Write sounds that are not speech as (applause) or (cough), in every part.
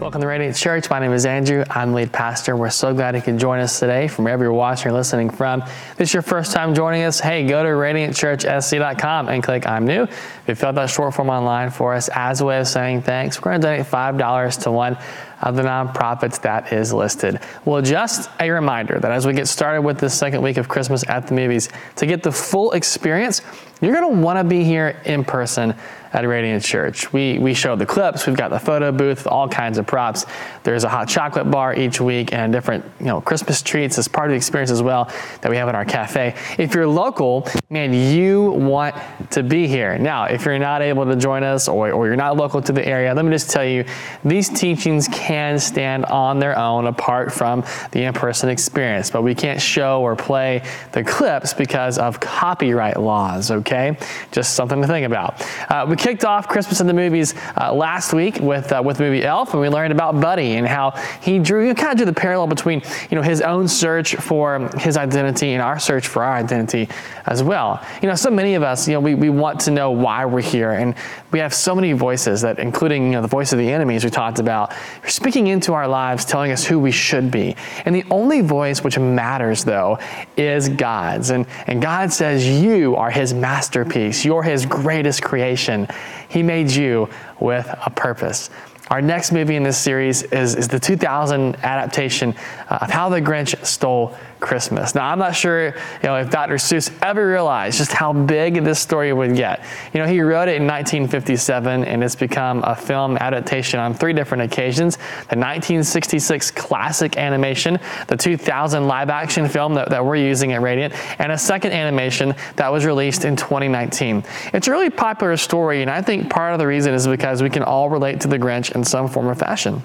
Welcome to Radiant Church. My name is Andrew. I'm lead pastor. We're so glad you can join us today from wherever you're watching or listening from. If this is your first time joining us, hey, go to radiantchurchsc.com and click I'm new. If you filled out that short form online for us as a way of saying thanks, we're going to donate $5 to one of the nonprofits that is listed. Well, just a reminder that as we get started with this second week of Christmas at the movies, to get the full experience, you're going to want to be here in person at Radiant Church. We, we show the clips, we've got the photo booth, all kinds of props. There's a hot chocolate bar each week and different you know, Christmas treats as part of the experience as well that we have in our cafe. If you're local, man, you want to be here. Now, if you're not able to join us or, or you're not local to the area, let me just tell you, these teachings can stand on their own apart from the in-person experience, but we can't show or play the clips because of copyright laws, okay? Just something to think about. Uh, we kicked off Christmas in the movies uh, last week with uh, with movie Elf, and we learned about Buddy and how he drew you kind of drew the parallel between you know his own search for his identity and our search for our identity as well. You know, so many of us, you know, we, we want to know why we're here, and we have so many voices that, including you know, the voice of the enemies we talked about, speaking into our lives, telling us who we should be. And the only voice which matters, though, is God's. And, and God says you are His masterpiece. You're His greatest creation. He made you with a purpose. Our next movie in this series is, is the 2000 adaptation uh, of How the Grinch Stole Christmas. Now, I'm not sure, you know, if Dr. Seuss ever realized just how big this story would get. You know, he wrote it in 1957, and it's become a film adaptation on three different occasions: the 1966 classic animation, the 2000 live-action film that, that we're using at Radiant, and a second animation that was released in 2019. It's a really popular story, and I think part of the reason is because we can all relate to the Grinch in some form or fashion.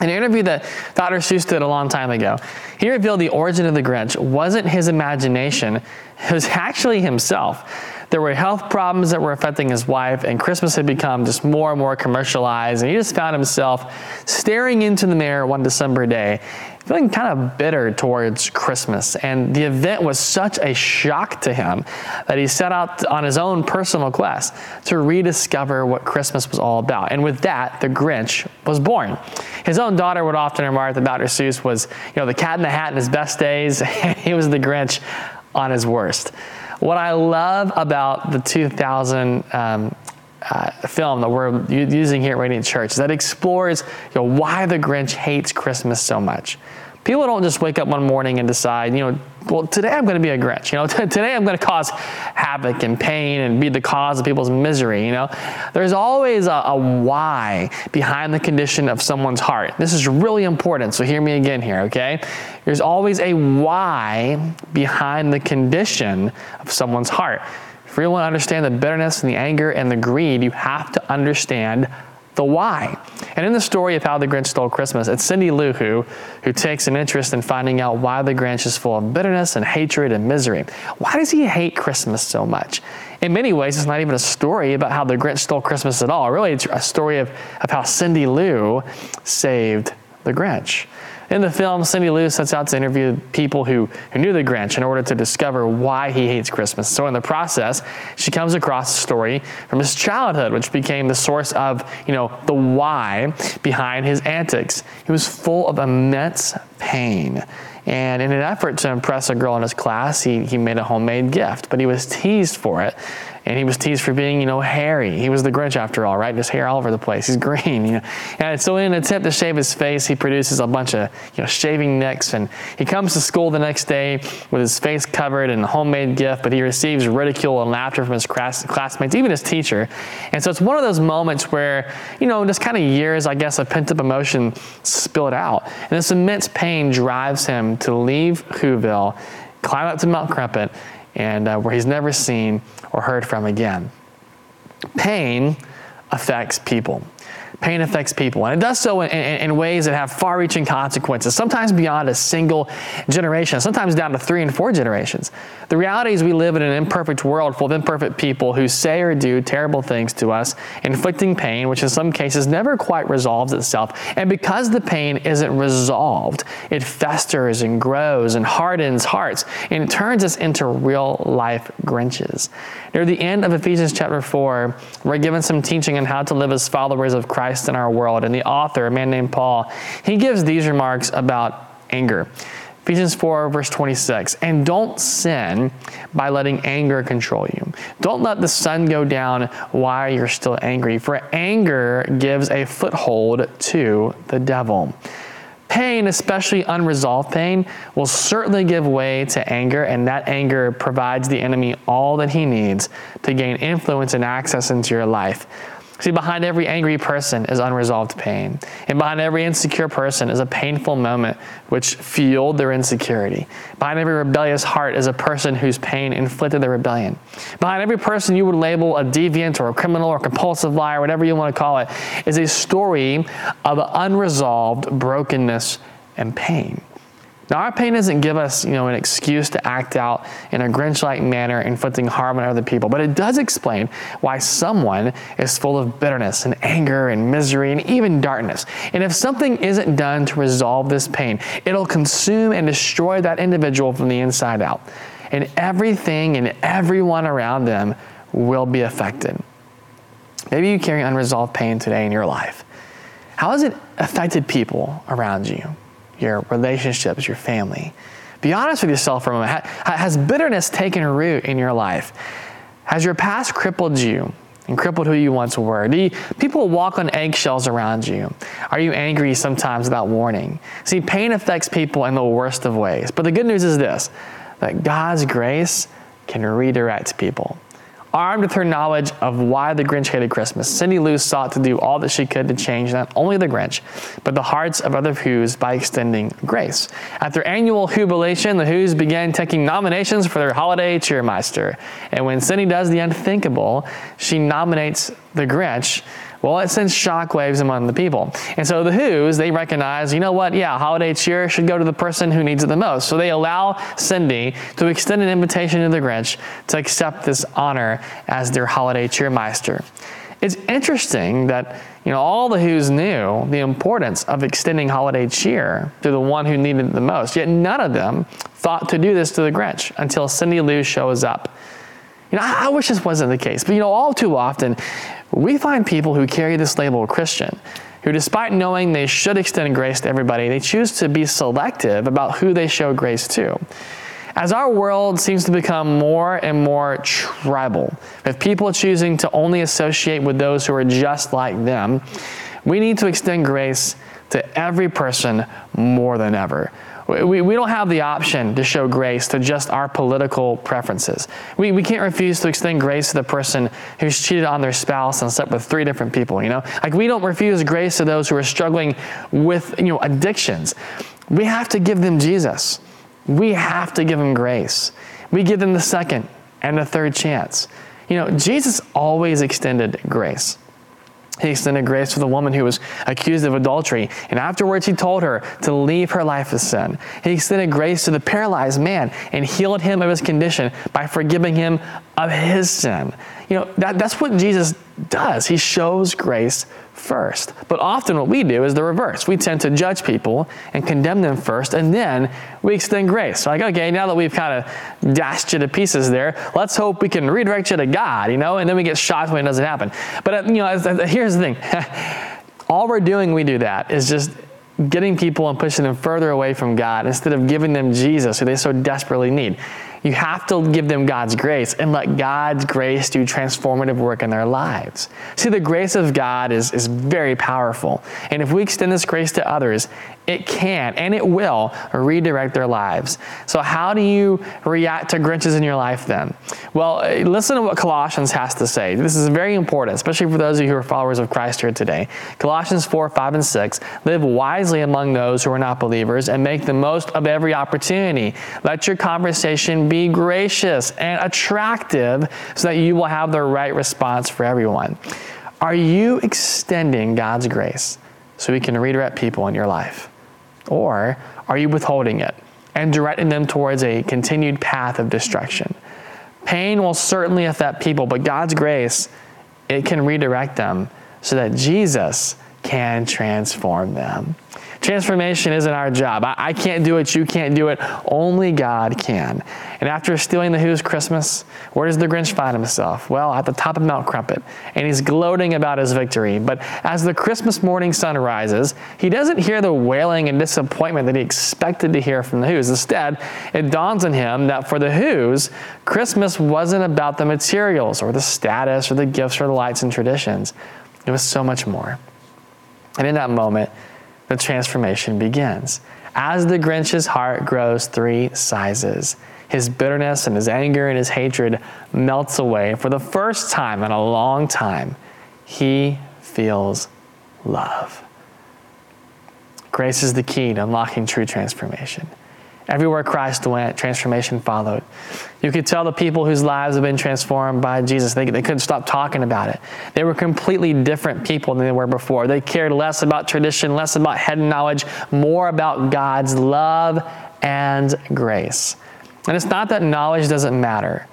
In an interview that Dr. Seuss did a long time ago, he revealed the origin of the Grinch wasn't his imagination, it was actually himself. There were health problems that were affecting his wife, and Christmas had become just more and more commercialized, and he just found himself staring into the mirror one December day, feeling kind of bitter towards Christmas. And the event was such a shock to him that he set out on his own personal quest to rediscover what Christmas was all about. And with that, the Grinch was born. His own daughter would often remark that Dr. Seuss was, you know, the cat in the hat in his best days, and (laughs) he was the Grinch on his worst. What I love about the 2000 um, uh, film that we're using here at Radiant Church that explores you know, why the Grinch hates Christmas so much. People don't just wake up one morning and decide, you know, well, today I'm going to be a Grinch. You know, (laughs) today I'm going to cause havoc and pain and be the cause of people's misery. You know, there's always a, a why behind the condition of someone's heart. This is really important. So hear me again here, okay? There's always a why behind the condition of someone's heart. If you want to understand the bitterness and the anger and the greed, you have to understand the why. And in the story of how the Grinch stole Christmas, it's Cindy Lou Who, who takes an interest in finding out why the Grinch is full of bitterness and hatred and misery. Why does he hate Christmas so much? In many ways, it's not even a story about how the Grinch stole Christmas at all. Really, it's a story of, of how Cindy Lou saved the Grinch. In the film, Cindy Lou sets out to interview people who, who knew the Grinch in order to discover why he hates Christmas. So in the process, she comes across a story from his childhood, which became the source of, you know, the why behind his antics. He was full of immense pain. And in an effort to impress a girl in his class, he, he made a homemade gift, but he was teased for it and he was teased for being, you know, hairy. He was the Grinch after all, right? Just hair all over the place. He's (laughs) green, you know. And so in an attempt to shave his face, he produces a bunch of, you know, shaving nicks, and he comes to school the next day with his face covered in a homemade gift, but he receives ridicule and laughter from his classmates, even his teacher. And so it's one of those moments where, you know, just kind of years, I guess, of pent-up emotion spill it out. And this immense pain drives him to leave Whoville, climb up to Mount Crumpit, and uh, where he's never seen or heard from again. Pain affects people. Pain affects people, and it does so in, in, in ways that have far reaching consequences, sometimes beyond a single generation, sometimes down to three and four generations. The reality is, we live in an imperfect world full of imperfect people who say or do terrible things to us, inflicting pain, which in some cases never quite resolves itself. And because the pain isn't resolved, it festers and grows and hardens hearts, and turns us into real life Grinches. Near the end of Ephesians chapter 4, we're given some teaching on how to live as followers of Christ in our world. And the author, a man named Paul, he gives these remarks about anger. Ephesians 4, verse 26. And don't sin by letting anger control you. Don't let the sun go down while you're still angry, for anger gives a foothold to the devil. Pain, especially unresolved pain, will certainly give way to anger, and that anger provides the enemy all that he needs to gain influence and access into your life. See, behind every angry person is unresolved pain. And behind every insecure person is a painful moment which fueled their insecurity. Behind every rebellious heart is a person whose pain inflicted the rebellion. Behind every person you would label a deviant or a criminal or compulsive liar, whatever you want to call it, is a story of unresolved brokenness and pain. Now, our pain doesn't give us, you know, an excuse to act out in a Grinch-like manner, inflicting harm on other people, but it does explain why someone is full of bitterness and anger and misery and even darkness. And if something isn't done to resolve this pain, it'll consume and destroy that individual from the inside out. And everything and everyone around them will be affected. Maybe you carry unresolved pain today in your life. How has it affected people around you? Your relationships, your family. Be honest with yourself for a moment. Has bitterness taken root in your life? Has your past crippled you and crippled who you once were? Do you, people walk on eggshells around you? Are you angry sometimes without warning? See, pain affects people in the worst of ways. But the good news is this that God's grace can redirect people. Armed with her knowledge of why the Grinch hated Christmas, Cindy Lou sought to do all that she could to change not only the Grinch, but the hearts of other Who's by extending grace. At their annual Whobilation, the Who's began taking nominations for their holiday cheermeister. And when Cindy does the unthinkable, she nominates the Grinch well, it sends shockwaves among the people. And so the Who's, they recognize, you know what, yeah, holiday cheer should go to the person who needs it the most. So they allow Cindy to extend an invitation to the Grinch to accept this honor as their holiday cheermeister. It's interesting that you know all the Who's knew the importance of extending holiday cheer to the one who needed it the most. Yet none of them thought to do this to the Grinch until Cindy Lou shows up. You know, I, I wish this wasn't the case, but you know, all too often we find people who carry this label Christian, who, despite knowing they should extend grace to everybody, they choose to be selective about who they show grace to. As our world seems to become more and more tribal, with people choosing to only associate with those who are just like them, we need to extend grace to every person more than ever. We, we don't have the option to show grace to just our political preferences. We, we can't refuse to extend grace to the person who's cheated on their spouse and slept with three different people, you know? Like we don't refuse grace to those who are struggling with, you know, addictions. We have to give them Jesus. We have to give them grace. We give them the second and the third chance. You know, Jesus always extended grace. He extended grace to the woman who was accused of adultery, and afterwards he told her to leave her life of sin. He extended grace to the paralyzed man and healed him of his condition by forgiving him of his sin. You know, that, that's what Jesus does. He shows grace first. But often what we do is the reverse. We tend to judge people and condemn them first, and then we extend grace. So like, okay, now that we've kind of dashed you to pieces there, let's hope we can redirect you to God, you know, and then we get shocked when it doesn't happen. But, uh, you know, here's the thing. (laughs) All we're doing, we do that, is just getting people and pushing them further away from God instead of giving them Jesus, who they so desperately need. You have to give them God's grace and let God's grace do transformative work in their lives. See, the grace of God is, is very powerful. And if we extend this grace to others, it can and it will redirect their lives. So, how do you react to Grinches in your life then? Well, listen to what Colossians has to say. This is very important, especially for those of you who are followers of Christ here today. Colossians 4, 5, and 6 live wisely among those who are not believers and make the most of every opportunity. Let your conversation be gracious and attractive so that you will have the right response for everyone. Are you extending God's grace so He can redirect people in your life? Or are you withholding it and directing them towards a continued path of destruction? Pain will certainly affect people, but God's grace, it can redirect them so that Jesus can transform them. Transformation isn't our job. I, I, can't do it. You can't do it. Only God can. And after stealing the Who's Christmas, where does the Grinch find himself? Well, at the top of Mount Crumpit. And he's gloating about his victory. But as the Christmas morning sun rises, he doesn't hear the wailing and disappointment that he expected to hear from the Who's. Instead, it dawns on him that for the Who's, Christmas wasn't about the materials or the status or the gifts or the lights and traditions. It was so much more. And in that moment, the transformation begins. As the Grinch's heart grows three sizes, his bitterness and his anger and his hatred melts away. For the first time in a long time, he feels love. Grace is the key to unlocking true transformation. Everywhere Christ went, transformation followed. You could tell the people whose lives have been transformed by Jesus, they, they couldn't stop talking about it. They were completely different people than they were before. They cared less about tradition, less about head knowledge, more about God's love and grace. And it's not that knowledge doesn't matter,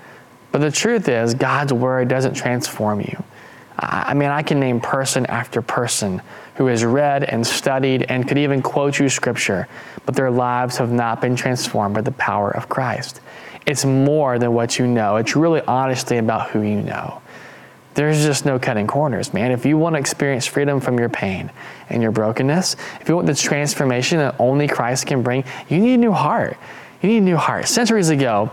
but the truth is, God's word doesn't transform you. I mean, I can name person after person who has read and studied and could even quote you scripture, but their lives have not been transformed by the power of Christ. It's more than what you know, it's really honestly about who you know. There's just no cutting corners, man. If you want to experience freedom from your pain and your brokenness, if you want this transformation that only Christ can bring, you need a new heart. You need a new heart. Centuries ago,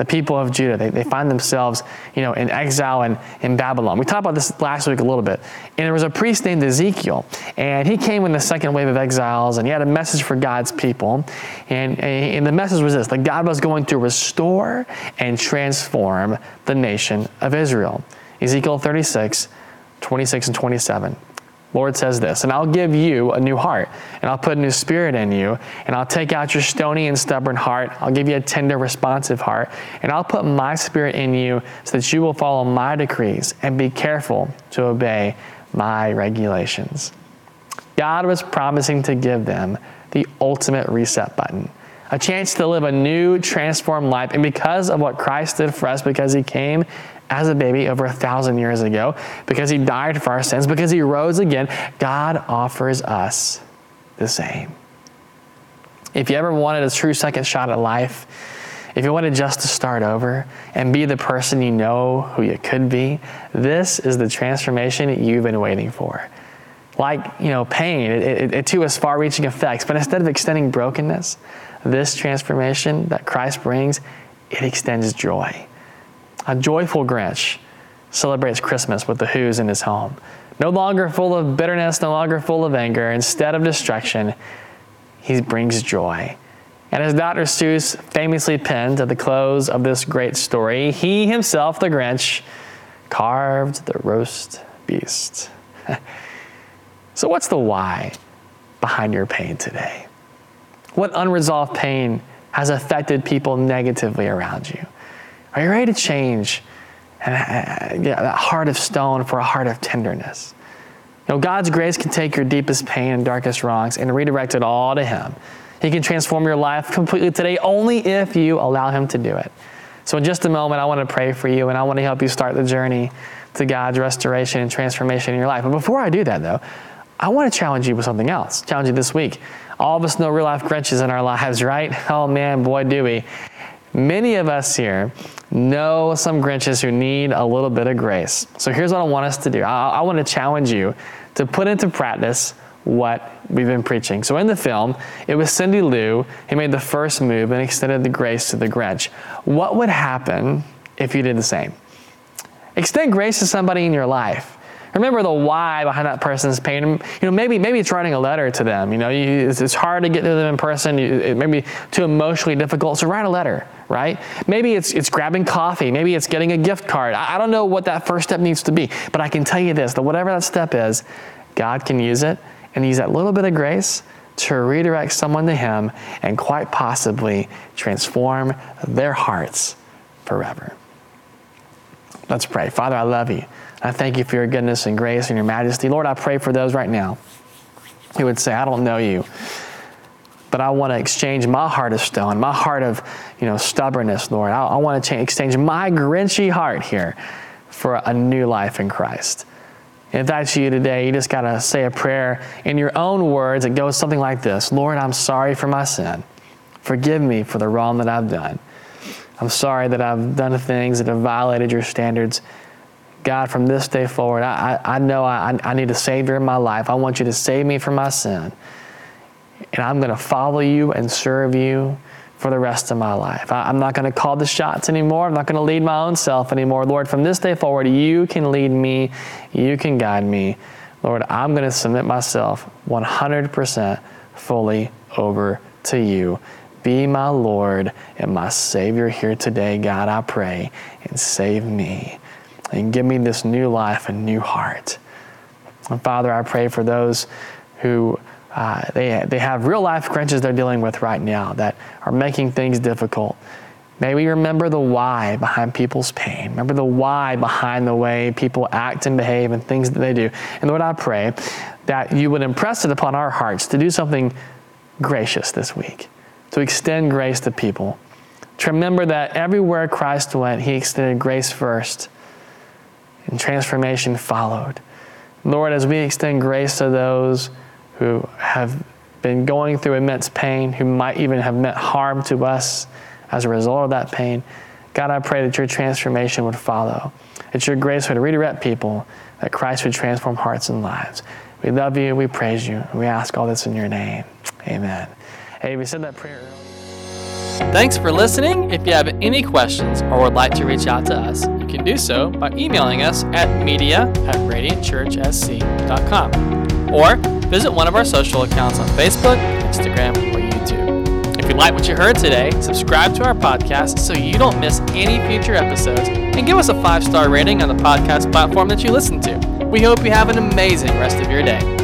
the people of Judah. They, they find themselves, you know, in exile in, in Babylon. We talked about this last week a little bit. And there was a priest named Ezekiel, and he came in the second wave of exiles, and he had a message for God's people. And, and the message was this that God was going to restore and transform the nation of Israel. Ezekiel 36, 26 and 27. Lord says this, and I'll give you a new heart, and I'll put a new spirit in you, and I'll take out your stony and stubborn heart. I'll give you a tender, responsive heart, and I'll put my spirit in you so that you will follow my decrees and be careful to obey my regulations. God was promising to give them the ultimate reset button, a chance to live a new, transformed life. And because of what Christ did for us, because he came as a baby over a thousand years ago, because he died for our sins, because he rose again, God offers us the same. If you ever wanted a true second shot at life, if you wanted just to start over and be the person you know who you could be, this is the transformation you've been waiting for. Like, you know, pain, it, it, it too has far reaching effects, but instead of extending brokenness, this transformation that Christ brings, it extends joy. A joyful Grinch celebrates Christmas with the Who's in his home. No longer full of bitterness, no longer full of anger. Instead of destruction, he brings joy. And as Dr. Seuss famously penned at the close of this great story, he himself, the Grinch, carved the roast beast. (laughs) so, what's the why behind your pain today? What unresolved pain has affected people negatively around you? Are you ready to change and uh, yeah, that heart of stone for a heart of tenderness? You know, God's grace can take your deepest pain and darkest wrongs and redirect it all to Him. He can transform your life completely today only if you allow Him to do it. So, in just a moment, I want to pray for you and I want to help you start the journey to God's restoration and transformation in your life. But before I do that, though, I want to challenge you with something else. Challenge you this week. All of us know real life Grinches in our lives, (laughs) right? Oh man, boy, do we. Many of us here know some Grinches who need a little bit of grace. So here's what I want us to do I, I want to challenge you to put into practice what we've been preaching. So in the film, it was Cindy Lou who made the first move and extended the grace to the Grinch. What would happen if you did the same? Extend grace to somebody in your life. Remember the why behind that person's pain. You know, maybe maybe it's writing a letter to them. You know, you, it's, it's, hard to get to them in person. You, it may be too emotionally difficult. So write a letter, right? Maybe it's it's grabbing coffee. Maybe it's getting a gift card. I, I don't know what that first step needs to be, but I can tell you this: that whatever that step is, God can use it and use that little bit of grace to redirect someone to Him and quite possibly transform their hearts forever. Let's pray. Father, I love you. I thank you for your goodness and grace and your majesty. Lord, I pray for those right now who would say, I don't know you, but I want to exchange my heart of stone, my heart of you know, stubbornness, Lord. I, I want to change, exchange my grinchy heart here for a new life in Christ. If that's you today, you just got to say a prayer in your own words. It goes something like this Lord, I'm sorry for my sin. Forgive me for the wrong that I've done. I'm sorry that I've done things that have violated your standards. God, from this day forward, I, I know I, I need a Savior in my life. I want you to save me from my sin. And I'm going to follow you and serve you for the rest of my life. I, am not going to call the shots anymore. I'm not going to lead my own self anymore. Lord, from this day forward, you can lead me, you can guide me. Lord, I'm going to submit myself 100% fully over to you. Be my Lord and my Savior here today, God, I pray, and save me. And give me this new life and new heart. And Father, I pray for those who uh, they, they have real life Grinches they're dealing with right now that are making things difficult. May we remember the why behind people's pain. Remember the why behind the way people act and behave and things that they do. And Lord, I pray that you would impress it upon our hearts to do something gracious this week, to extend grace to people. To remember that everywhere Christ went, he extended grace first, and transformation followed. Lord, as we extend grace to those who have been going through immense pain, who might even have meant harm to us as a result of that pain. God, I pray that your transformation would follow, that your grace would redirect people, that Christ would transform hearts and lives. We love you, we praise you, and we ask all this in your name. Amen. Hey, we said that prayer. Thanks for listening. If you have any questions or would like to reach out to us, you can do so by emailing us at media at radiantchurchsc.com or visit one of our social accounts on Facebook, Instagram, or YouTube. If you like what you heard today, subscribe to our podcast so you don't miss any future episodes and give us a five star rating on the podcast platform that you listen to. We hope you have an amazing rest of your day.